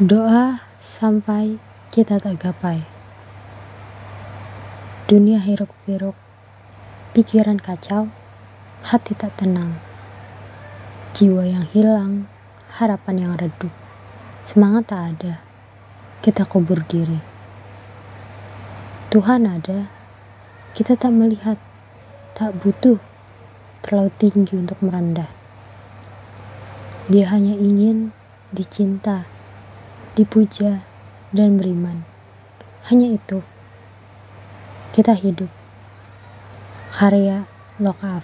Doa sampai kita tak gapai. Dunia hiruk pikuk, pikiran kacau, hati tak tenang. Jiwa yang hilang, harapan yang redup. Semangat tak ada, kita kubur diri. Tuhan ada, kita tak melihat, tak butuh terlalu tinggi untuk merendah. Dia hanya ingin dicinta dipuja, dan beriman. Hanya itu. Kita hidup. Karya Loka